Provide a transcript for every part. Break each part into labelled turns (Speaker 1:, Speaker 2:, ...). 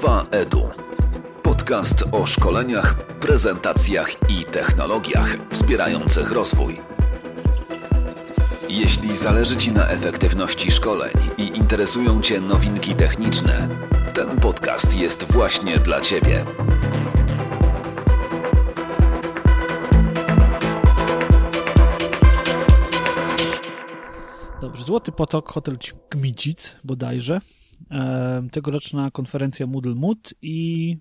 Speaker 1: 2EDU. Podcast o szkoleniach, prezentacjach i technologiach wspierających rozwój. Jeśli zależy Ci na efektywności szkoleń i interesują Cię nowinki techniczne, ten podcast jest właśnie dla Ciebie.
Speaker 2: Dobrze, Złoty Potok, hotel Gmicic bodajże. Tegoroczna konferencja Moodle Mood i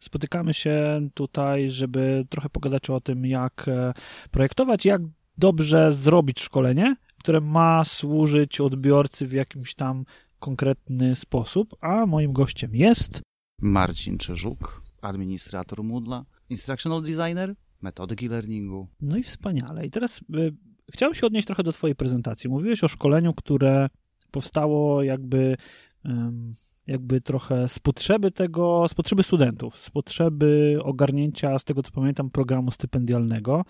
Speaker 2: spotykamy się tutaj, żeby trochę pogadać o tym, jak e, projektować, jak dobrze zrobić szkolenie, które ma służyć odbiorcy w jakimś tam konkretny sposób, a moim gościem jest
Speaker 3: Marcin Czyżuk, administrator Moodla, instructional designer, metodyki learningu.
Speaker 2: No i wspaniale. I teraz y, chciałem się odnieść trochę do twojej prezentacji. Mówiłeś o szkoleniu, które powstało jakby jakby trochę z potrzeby tego, z potrzeby studentów, z potrzeby ogarnięcia, z tego co pamiętam, programu stypendialnego.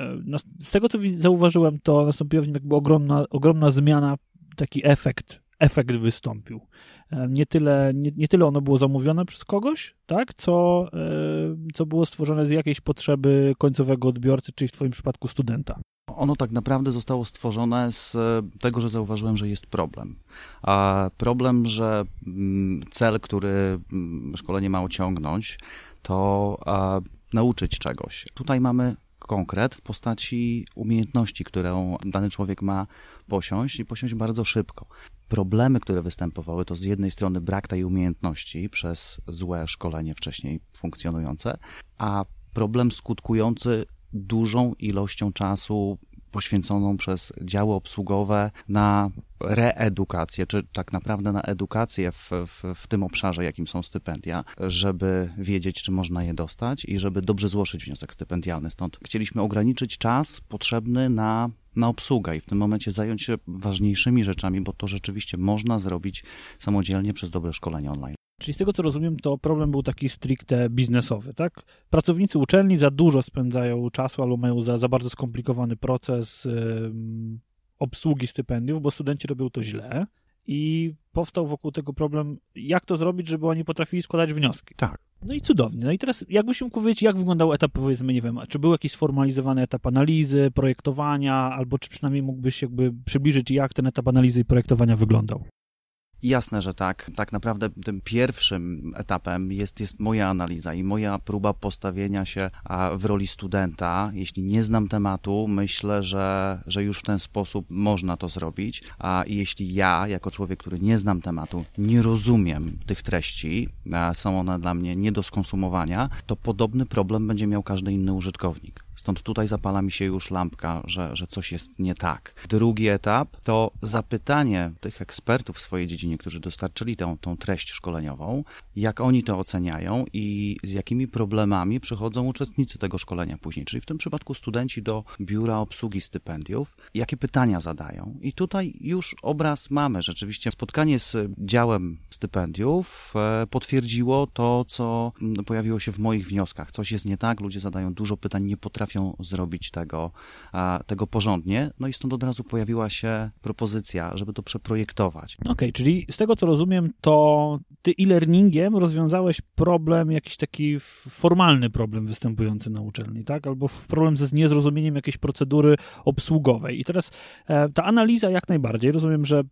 Speaker 2: E, z tego co zauważyłem, to nastąpiła w nim jakby ogromna, ogromna zmiana, taki efekt, efekt wystąpił. E, nie tyle, nie, nie tyle ono było zamówione przez kogoś, tak, co, e, co było stworzone z jakiejś potrzeby końcowego odbiorcy, czyli w twoim przypadku studenta.
Speaker 3: Ono tak naprawdę zostało stworzone z tego, że zauważyłem, że jest problem. A problem, że mm, cel, który mm, szkolenie ma osiągnąć, to nauczyć czegoś. Tutaj mamy konkret w postaci umiejętności, którą dany człowiek ma posiąść i posiąść bardzo szybko. Problemy, które występowały, to z jednej strony brak tej umiejętności przez złe szkolenie wcześniej funkcjonujące, a problem skutkujący dużą ilością czasu poświęconą przez działy obsługowe na reedukację, czy tak naprawdę na edukację w, w, w, tym obszarze, jakim są stypendia, żeby wiedzieć, czy można je dostać i żeby dobrze złożyć wniosek stypendialny. Stąd chcieliśmy ograniczyć czas potrzebny na, na obsługę i w tym momencie zająć się ważniejszymi rzeczami, bo to rzeczywiście można zrobić samodzielnie przez dobre szkolenie online.
Speaker 2: Czyli z tego co rozumiem, to problem był taki stricte biznesowy, tak? Pracownicy uczelni za dużo spędzają czasu albo mają za, za bardzo skomplikowany proces yy, obsługi stypendiów, bo studenci robią to źle i powstał wokół tego problem, jak to zrobić, żeby oni potrafili składać wnioski.
Speaker 3: Tak.
Speaker 2: No i cudownie. No i teraz jakbyś mógł powiedzieć, jak wyglądał etap, powiedzmy, nie wiem, czy był jakiś sformalizowany etap analizy, projektowania, albo czy przynajmniej mógłbyś jakby przybliżyć, jak ten etap analizy i projektowania wyglądał?
Speaker 3: Jasne, że tak. Tak naprawdę tym pierwszym etapem jest, jest moja analiza i moja próba postawienia się w roli studenta. Jeśli nie znam tematu, myślę, że, że już w ten sposób można to zrobić. A jeśli ja, jako człowiek, który nie znam tematu, nie rozumiem tych treści, są one dla mnie nie do skonsumowania, to podobny problem będzie miał każdy inny użytkownik. Stąd tutaj zapala mi się już lampka, że, że coś jest nie tak. Drugi etap to zapytanie tych ekspertów w swojej dziedzinie, którzy dostarczyli tą, tą treść szkoleniową, jak oni to oceniają i z jakimi problemami przychodzą uczestnicy tego szkolenia później, czyli w tym przypadku studenci do biura obsługi stypendiów, jakie pytania zadają. I tutaj już obraz mamy. Rzeczywiście spotkanie z działem stypendiów e, potwierdziło to, co pojawiło się w moich wnioskach. Coś jest nie tak, ludzie zadają dużo pytań, nie potrafią potrafią zrobić tego, tego porządnie. No i stąd od razu pojawiła się propozycja, żeby to przeprojektować.
Speaker 2: Okej, okay, czyli z tego co rozumiem, to ty e-learningiem rozwiązałeś problem, jakiś taki formalny problem występujący na uczelni, tak? Albo problem ze niezrozumieniem jakiejś procedury obsługowej. I teraz e, ta analiza jak najbardziej. Rozumiem, że e,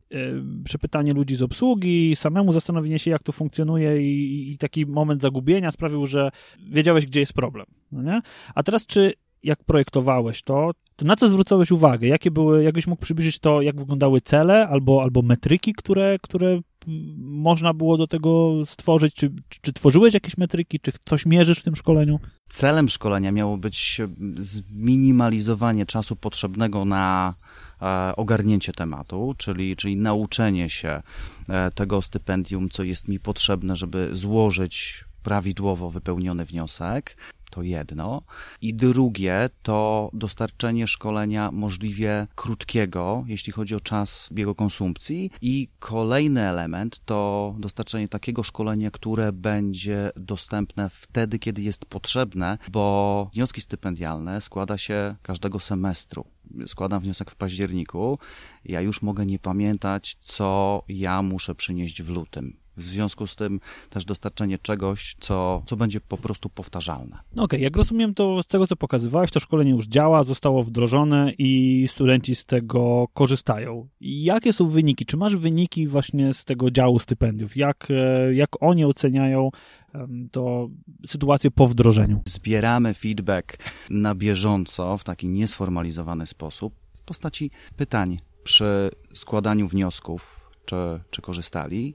Speaker 2: przepytanie ludzi z obsługi, samemu zastanowienie się, jak to funkcjonuje i, taki moment zagubienia sprawił, że wiedziałeś, gdzie jest problem. No nie? A teraz, czy jak projektowałeś to, to na co zwróciłeś uwagę? Jakie były, jakbyś mógł przybliżyć to, jak wyglądały cele albo, albo metryki, które, które można było do tego stworzyć? Czy, czy, tworzyłeś jakieś metryki? Czy coś mierzysz w tym szkoleniu?
Speaker 3: Celem szkolenia miało być zminimalizowanie czasu potrzebnego na e, ogarnięcie tematu, czyli, czyli nauczenie się e, tego stypendium, co jest mi potrzebne, żeby złożyć prawidłowo wypełniony wniosek. To jedno. I drugie to dostarczenie szkolenia możliwie krótkiego, jeśli chodzi o czas jego konsumpcji. I kolejny element to dostarczenie takiego szkolenia, które będzie dostępne wtedy, kiedy jest potrzebne, bo wnioski stypendialne składa się każdego semestru składam wniosek w październiku, ja już mogę nie pamiętać, co ja muszę przynieść w lutym W związku z tym też dostarczenie czegoś, co, co będzie po prostu powtarzalne.
Speaker 2: No okej, okay, jak rozumiem, to z tego, co pokazywałeś, to szkolenie już działa, zostało wdrożone i studenci z tego korzystają. Jakie są wyniki? Czy masz wyniki właśnie z tego działu stypendiów? Jak, e, jak oni oceniają to sytuację po wdrożeniu?
Speaker 3: Zbieramy feedback na bieżąco w taki niesformalizowany sposób w postaci pytań przy składaniu wniosków, czy, czy korzystali.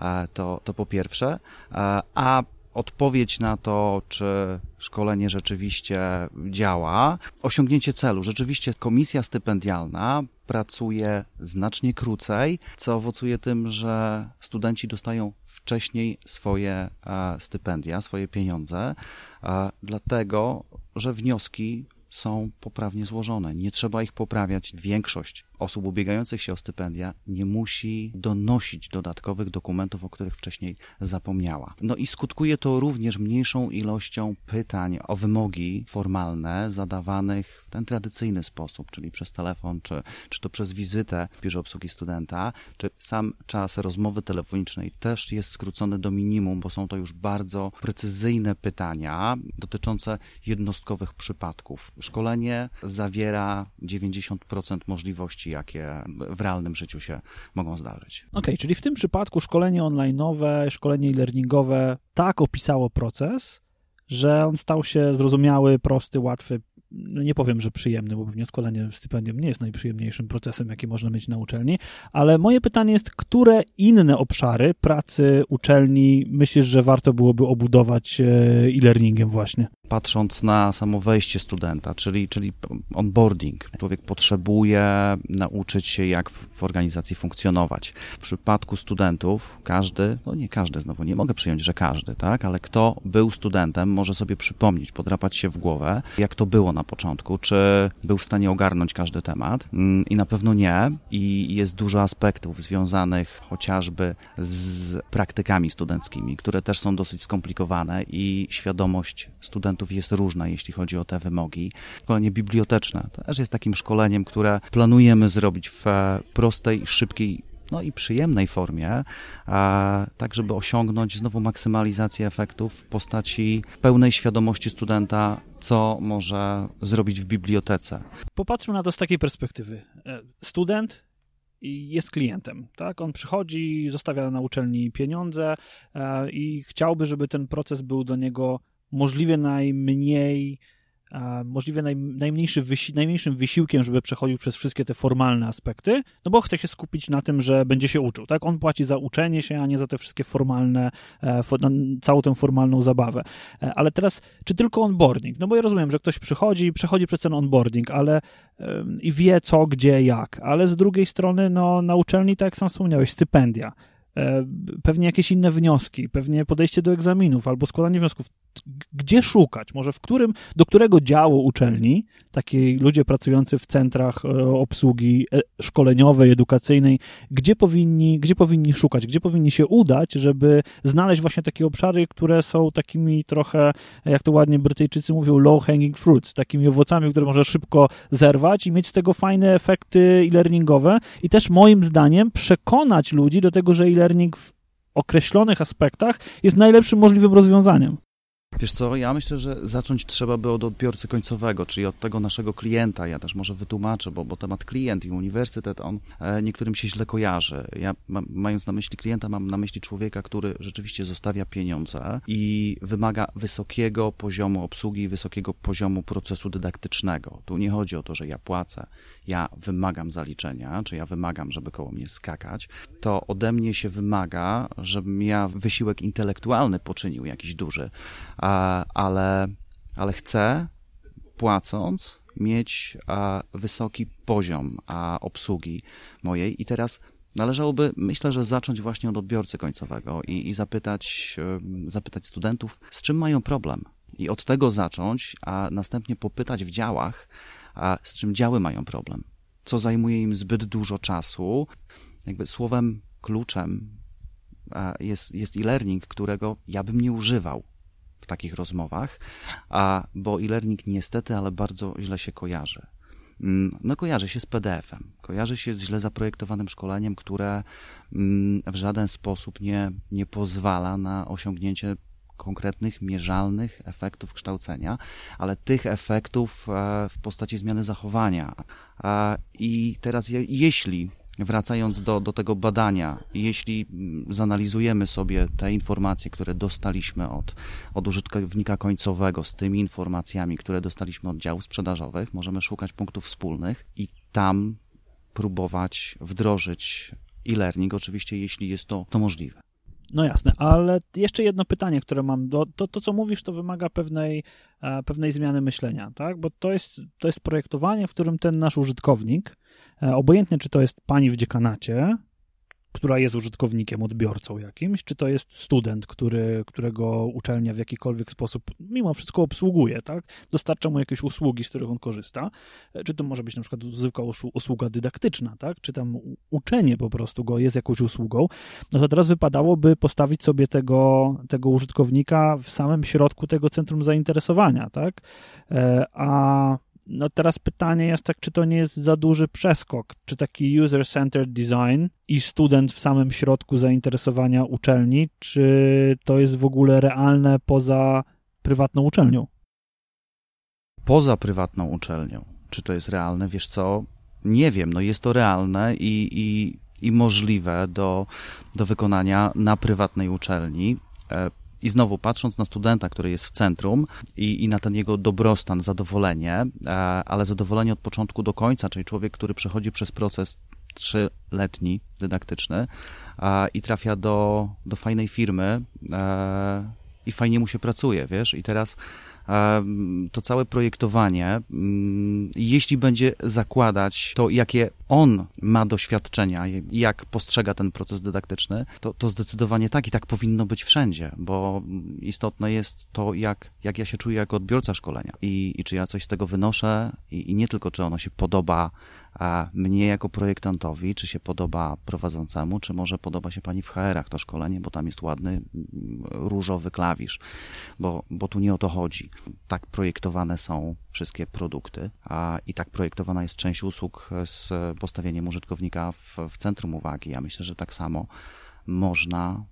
Speaker 3: E, to, to po pierwsze. E, a odpowiedź na to, czy szkolenie rzeczywiście działa, osiągnięcie celu. Rzeczywiście komisja stypendialna pracuje znacznie krócej, co owocuje tym, że studenci dostają wcześniej swoje e, stypendia, swoje pieniądze, dlatego że wnioski są poprawnie złożone. Nie trzeba ich poprawiać. Większość osób ubiegających się o stypendia nie musi donosić dodatkowych dokumentów, o których wcześniej zapomniała. No i skutkuje to również mniejszą ilością pytań o wymogi formalne zadawanych w ten tradycyjny sposób, czyli przez telefon, czy, czy to przez wizytę w biurze obsługi studenta, czy sam czas rozmowy telefonicznej też jest skrócony do minimum, bo są to już bardzo precyzyjne pytania dotyczące jednostkowych przypadków. Szkolenie zawiera 90% możliwości jakie w realnym życiu się mogą zdarzyć.
Speaker 2: Okej, okay, czyli w tym przypadku szkolenie online'owe, szkolenie e-learningowe tak opisało proces, że on stał się zrozumiały, prosty, łatwy, no nie powiem, że przyjemny, bo pewnie składanie stypendium nie jest najprzyjemniejszym procesem, jaki można mieć na uczelni, ale moje pytanie jest, które inne obszary pracy uczelni myślisz, że warto byłoby obudować e, e-learningiem właśnie?
Speaker 3: Patrząc na samo wejście studenta, czyli, czyli onboarding, człowiek potrzebuje nauczyć się, jak w organizacji funkcjonować. W przypadku studentów, każdy, no nie każdy znowu, nie mogę przyjąć, że każdy, tak, ale kto był studentem, może sobie przypomnieć, podrapać się w głowę, jak to było na początku, czy był w stanie ogarnąć każdy temat. Mm, i na pewno nie. I jest dużo aspektów związanych chociażby z praktykami studenckimi, które też są dosyć skomplikowane i świadomość studentów jest różna, jeśli chodzi o te wymogi. Szkolenie biblioteczne też jest takim szkoleniem, które planujemy zrobić w prostej, szybkiej no i przyjemnej formie, tak żeby osiągnąć znowu maksymalizację efektów w postaci pełnej świadomości studenta, co może zrobić w bibliotece.
Speaker 2: Popatrzmy na to z takiej perspektywy. E, student jest klientem, tak? On przychodzi, zostawia na uczelni pieniądze e, i chciałby, żeby ten proces był do niego możliwie najmniej możliwie naj, najmniejszy wysi, najmniejszym wysiłkiem, żeby przechodził przez wszystkie te formalne aspekty, no bo chce się skupić na tym, że będzie się uczył, tak? On płaci za uczenie się, a nie za te wszystkie formalne, e, całą tę formalną zabawę. E, ale teraz, czy tylko onboarding? No bo ja rozumiem, że ktoś przychodzi, przechodzi przez ten onboarding, ale i wie co, gdzie, jak, ale z drugiej strony, no na uczelni, tak jak sam wspomniałeś, stypendia e, pewnie jakieś inne wnioski, pewnie podejście do egzaminów albo składanie wniosków gdzie szukać? Może w którym, do którego działu uczelni, takiej ludzie pracujący w centrach e, obsługi e, szkoleniowej, edukacyjnej, gdzie powinni, gdzie powinni szukać, gdzie powinni się udać, żeby znaleźć właśnie takie obszary, które są takimi trochę, jak to ładnie Brytyjczycy mówią, low hanging fruits, takimi owocami, które można szybko zerwać i mieć z tego fajne efekty e-learningowe i też moim zdaniem przekonać ludzi do tego, że e-learning w określonych aspektach jest najlepszym możliwym rozwiązaniem.
Speaker 3: Wiesz co, ja myślę, że zacząć trzeba by od odbiorcy końcowego, czyli od tego naszego klienta. Ja też może wytłumaczę, bo, bo temat klient i uniwersytet, on e, niektórym się źle kojarzy. Ja ma, mając na myśli klienta, mam na myśli człowieka, który rzeczywiście zostawia pieniądze i wymaga wysokiego poziomu obsługi, wysokiego poziomu procesu dydaktycznego. Tu nie chodzi o to, że ja płacę, ja wymagam zaliczenia, czy ja wymagam, żeby koło mnie skakać. To ode mnie się wymaga, żebym ja wysiłek intelektualny poczynił jakiś duży ale, ale chcę, płacąc, mieć wysoki poziom obsługi mojej i teraz należałoby, myślę, że zacząć właśnie od odbiorcy końcowego i, i zapytać, zapytać studentów, z czym mają problem. I od tego zacząć, a następnie popytać w działach, a z czym działy mają problem. Co zajmuje im zbyt dużo czasu. Jakby słowem kluczem jest, jest e-learning, którego ja bym nie używał takich rozmowach, a bo e-learning niestety, ale bardzo źle się kojarzy. mm, no kojarzy się z PDF-em, kojarzy się z źle zaprojektowanym szkoleniem, które mm, w żaden sposób nie, nie pozwala na osiągnięcie konkretnych, mierzalnych efektów kształcenia, ale tych efektów e, w postaci zmiany zachowania. I teraz, jeśli wracając do, do tego badania, jeśli mm, zanalizujemy sobie te informacje, które dostaliśmy od, od użytkownika końcowego z tymi informacjami, które dostaliśmy od działów sprzedażowych, możemy szukać punktów wspólnych i tam próbować wdrożyć e-learning, oczywiście jeśli jest to, to możliwe.
Speaker 2: No jasne, ale jeszcze jedno pytanie, które mam. Do, to, to, co mówisz, to wymaga pewnej, e, pewnej zmiany myślenia, tak? Bo to jest, to jest projektowanie, w którym ten nasz użytkownik, e, obojętnie czy to jest pani w dziekanacie, która jest użytkownikiem, odbiorcą jakimś, czy to jest student, który, którego uczelnia w jakikolwiek sposób mimo wszystko obsługuje, tak? Dostarcza mu jakieś usługi, z których on korzysta, czy to może być na przykład zwykła usługa dydaktyczna, tak? Czy tam uczenie po prostu go jest jakąś usługą, no to teraz wypadałoby postawić sobie tego, tego użytkownika w samym środku tego centrum zainteresowania, tak? E, a no teraz pytanie jest tak, czy to nie jest za duży przeskok, czy taki user-centered design i student w samym środku zainteresowania uczelni, czy to jest w ogóle realne poza prywatną uczelnią?
Speaker 3: Poza prywatną uczelnią. Czy to jest realne? Wiesz co? Nie wiem, no jest to realne i, i, i możliwe do, do wykonania na prywatnej uczelni. E, i znowu patrząc na studenta, który jest w centrum i, i na ten jego dobrostan, zadowolenie, e, ale zadowolenie od początku do końca, czyli człowiek, który przechodzi przez proces trzyletni, dydaktyczny i trafia do, do fajnej firmy e, i fajnie mu się pracuje, wiesz, i teraz to całe projektowanie, mm, jeśli będzie zakładać to, jakie on ma doświadczenia, jak postrzega ten proces dydaktyczny, to, to zdecydowanie tak i tak powinno być wszędzie, bo istotne jest to, jak, jak ja się czuję jako odbiorca szkolenia i, i czy ja coś z tego wynoszę i, i nie tylko, czy ono się podoba a mnie jako projektantowi, czy się podoba prowadzącemu, czy może podoba się pani w HR-ach to szkolenie, bo tam jest ładny mm, różowy klawisz, bo, bo tu nie o to chodzi. Tak projektowane są wszystkie produkty a, i tak projektowana jest część usług z postawieniem użytkownika w, w centrum uwagi. Ja myślę, że tak samo można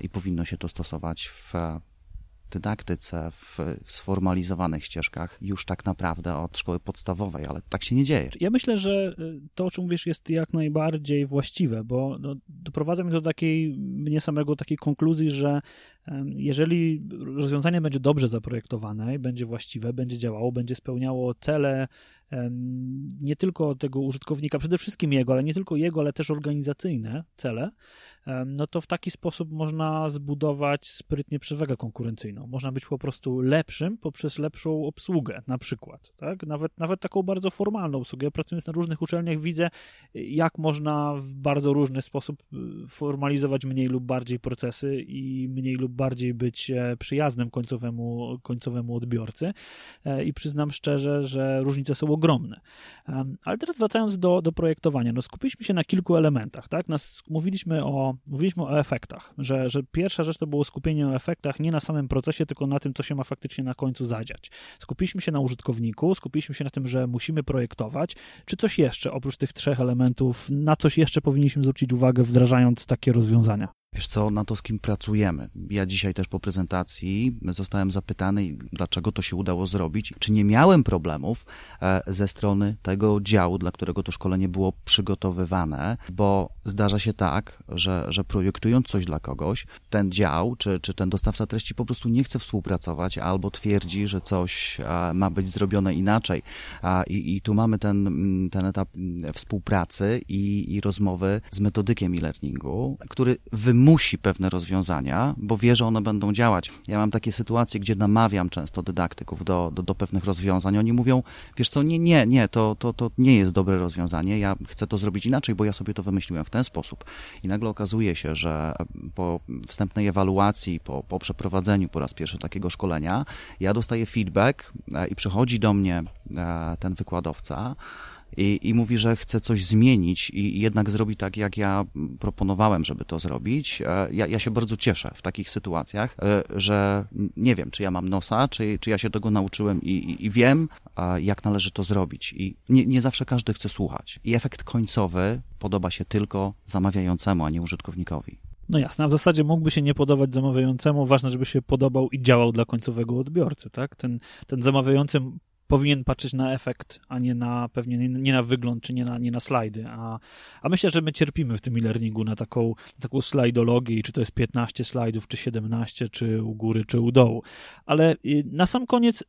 Speaker 3: i powinno się to stosować w dydaktyce, w sformalizowanych ścieżkach już tak naprawdę od szkoły podstawowej, ale tak się nie dzieje.
Speaker 2: Ja myślę, że y, to, o czym mówisz, jest jak najbardziej właściwe, bo no, doprowadza mnie do takiej, mnie samego takiej konkluzji, że jeżeli rozwiązanie będzie dobrze zaprojektowane, będzie właściwe, będzie działało, będzie spełniało cele nie tylko tego użytkownika, przede wszystkim jego, ale nie tylko jego, ale też organizacyjne cele, no to w taki sposób można zbudować sprytnie przewagę konkurencyjną. Można być po prostu lepszym poprzez lepszą obsługę, na przykład. Tak? Nawet, nawet taką bardzo formalną obsługę. Ja pracując na różnych uczelniach widzę, jak można w bardzo różny sposób y, formalizować mniej lub bardziej procesy i mniej lub bardziej być e, przyjaznym końcowemu, końcowemu odbiorcy. E, I przyznam szczerze, że różnice są ogromne. Ale teraz wracając do, do projektowania, no skupiliśmy się na kilku elementach, tak? Nas, mówiliśmy, o, mówiliśmy o efektach, że, że pierwsza rzecz to było skupienie na efektach nie na samym procesie, tylko na tym, co się ma faktycznie na końcu zadziać. Skupiliśmy się na użytkowniku, skupiliśmy się na tym, że musimy projektować, czy coś jeszcze oprócz tych trzech elementów, na coś jeszcze powinniśmy zwrócić uwagę, wdrażając takie rozwiązania?
Speaker 3: Wiesz co, na to z kim pracujemy. Ja dzisiaj też po prezentacji zostałem zapytany, dlaczego to się udało zrobić. Czy nie miałem problemów e, ze strony tego działu, dla którego to szkolenie było przygotowywane, bo zdarza się tak, że, że projektując coś dla kogoś, ten dział czy, czy ten dostawca treści po prostu nie chce współpracować albo twierdzi, że coś e, ma być zrobione inaczej. I, i tu mamy ten, ten etap współpracy i, i rozmowy z metodykiem e-learningu, który wymaga musi pewne rozwiązania, bo wie, że one będą działać. Ja mam takie sytuacje, gdzie namawiam często dydaktyków do, do, do pewnych rozwiązań. Oni mówią, wiesz co, nie, nie, nie, to, to, to nie jest dobre rozwiązanie, ja chcę to zrobić inaczej, bo ja sobie to wymyśliłem w ten sposób. I nagle okazuje się, że po wstępnej ewaluacji, po, po przeprowadzeniu po raz pierwszy takiego szkolenia, ja dostaję feedback e, i przychodzi do mnie e, ten wykładowca, i, i mówi, że chce coś zmienić i jednak zrobi tak, jak ja proponowałem, żeby to zrobić, e, ja, ja się bardzo cieszę w takich sytuacjach, e, że nie wiem, czy ja mam nosa, czy, czy ja się tego nauczyłem i, i, i wiem, jak należy to zrobić. I nie, nie zawsze każdy chce słuchać. I efekt końcowy podoba się tylko zamawiającemu, a nie użytkownikowi.
Speaker 2: No jasne, a w zasadzie mógłby się nie podobać zamawiającemu, ważne, żeby się podobał i działał dla końcowego odbiorcy, tak? Ten, ten zamawiający powinien patrzeć na efekt, a nie na pewnie nie, na wygląd, czy nie na, nie na slajdy. A, a myślę, że my cierpimy w tym e-learningu na taką, taką slajdologię, czy to jest 15 slajdów, czy 17, czy u góry, czy u dołu. Ale y, na sam koniec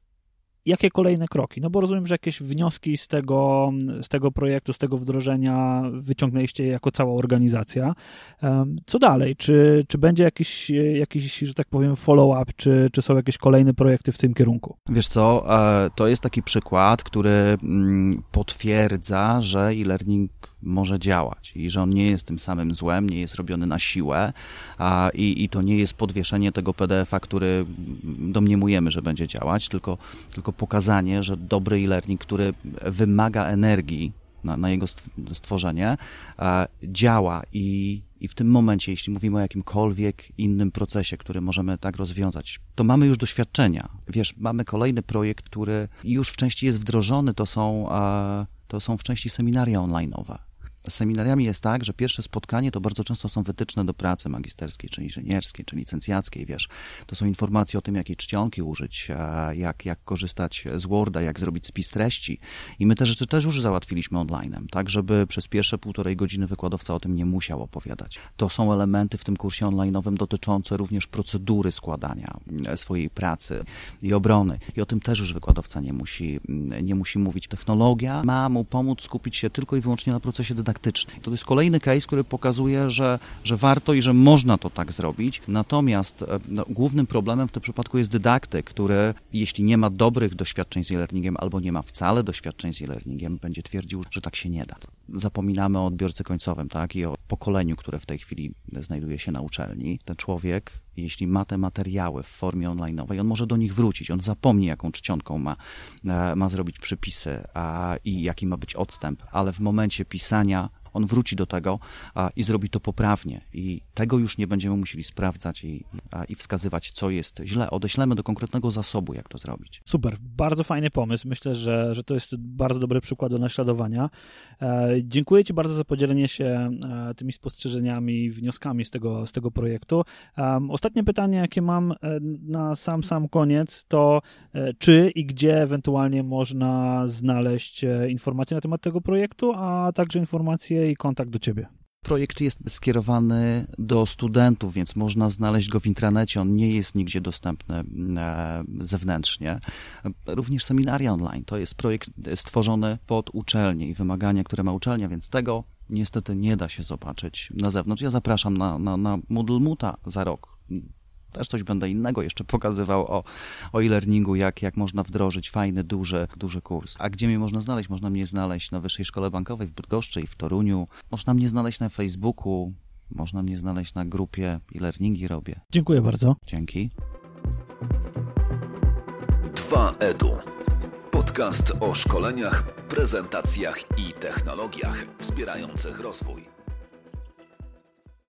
Speaker 2: jakie kolejne kroki? No bo rozumiem, że jakieś wnioski z tego, z tego projektu, z tego wdrożenia wyciągnęliście jako cała organizacja. Co dalej? Czy, czy będzie jakiś, jakiś, że tak powiem, follow-up, czy, czy są jakieś kolejne projekty w tym kierunku?
Speaker 3: Wiesz co, e, to jest taki przykład, który mm, potwierdza, że e-learning może działać i że on nie jest tym samym złem, nie jest robiony na siłę a, i, i to nie jest podwieszenie tego PDF-a, który domniemujemy, że będzie działać, tylko, tylko pokazanie, że dobry e-learning, który wymaga energii na, na jego stworzenie, a, działa i, i w tym momencie, jeśli mówimy o jakimkolwiek innym procesie, który możemy tak rozwiązać, to mamy już doświadczenia. Wiesz, mamy kolejny projekt, który już w części jest wdrożony, to są, to są w części seminaria online'owe z seminariami jest tak, że pierwsze spotkanie to bardzo często są wytyczne do pracy magisterskiej, czy inżynierskiej, czy licencjackiej, wiesz. To są informacje o tym, jakie czcionki użyć, jak, jak korzystać z Worda, jak zrobić spis treści. I my te rzeczy też już załatwiliśmy online, tak, żeby przez pierwsze półtorej godziny wykładowca o tym nie musiał opowiadać. To są elementy w tym kursie online'owym dotyczące również procedury składania e, swojej pracy i obrony. I o tym też już wykładowca nie musi, nie musi mówić. Technologia ma mu pomóc skupić się tylko i wyłącznie na procesie dydaktycznym praktycznej. To jest kolejny case, który pokazuje, że, że warto i że można to tak zrobić. Natomiast e, no, głównym problemem w tym przypadku jest dydaktyk, który jeśli nie ma dobrych doświadczeń z e-learningiem albo nie ma wcale doświadczeń z e-learningiem, będzie twierdził, że tak się nie da. Zapominamy o odbiorcy końcowym, tak, i o pokoleniu, które w tej chwili znajduje się na uczelni. Ten człowiek jeśli ma te materiały w formie online'owej, on może do nich wrócić, on zapomni, jaką czcionką ma, e, ma zrobić przypisy a, i jaki ma być odstęp, ale w momencie pisania on wróci do tego i zrobi to poprawnie. I tego już nie będziemy musieli sprawdzać i, i wskazywać, co jest źle. Odeślemy do konkretnego zasobu, jak to zrobić.
Speaker 2: Super, bardzo fajny pomysł. Myślę, że, że to jest bardzo dobry przykład do naśladowania. E, dziękuję Ci bardzo za podzielenie się e, tymi spostrzeżeniami, wnioskami z tego, z tego projektu. E, ostatnie pytanie, jakie mam na sam, sam koniec, to czy i gdzie ewentualnie można znaleźć informacje na temat tego projektu, a także informacje i kontakt do ciebie.
Speaker 3: Projekt jest skierowany do studentów, więc można znaleźć go w intranecie. On nie jest nigdzie dostępny e, zewnętrznie. Również seminaria online. To jest projekt stworzony pod uczelnię i wymagania, które ma uczelnia, więc tego niestety nie da się zobaczyć na zewnątrz. Ja zapraszam na, na, na Moodle Muta za rok też coś będę innego jeszcze pokazywał o, o e-learningu, jak, jak można wdrożyć fajny, duży, duży kurs. A gdzie mnie można znaleźć? Można mnie znaleźć na Wyższej Szkole Bankowej w Bydgoszczy i w Toruniu. Można mnie znaleźć na Facebooku. Można mnie znaleźć na grupie e-learningi robię.
Speaker 2: Dziękuję bardzo.
Speaker 3: Dzięki.
Speaker 1: 2EDU. Podcast o szkoleniach, prezentacjach i technologiach wspierających rozwój.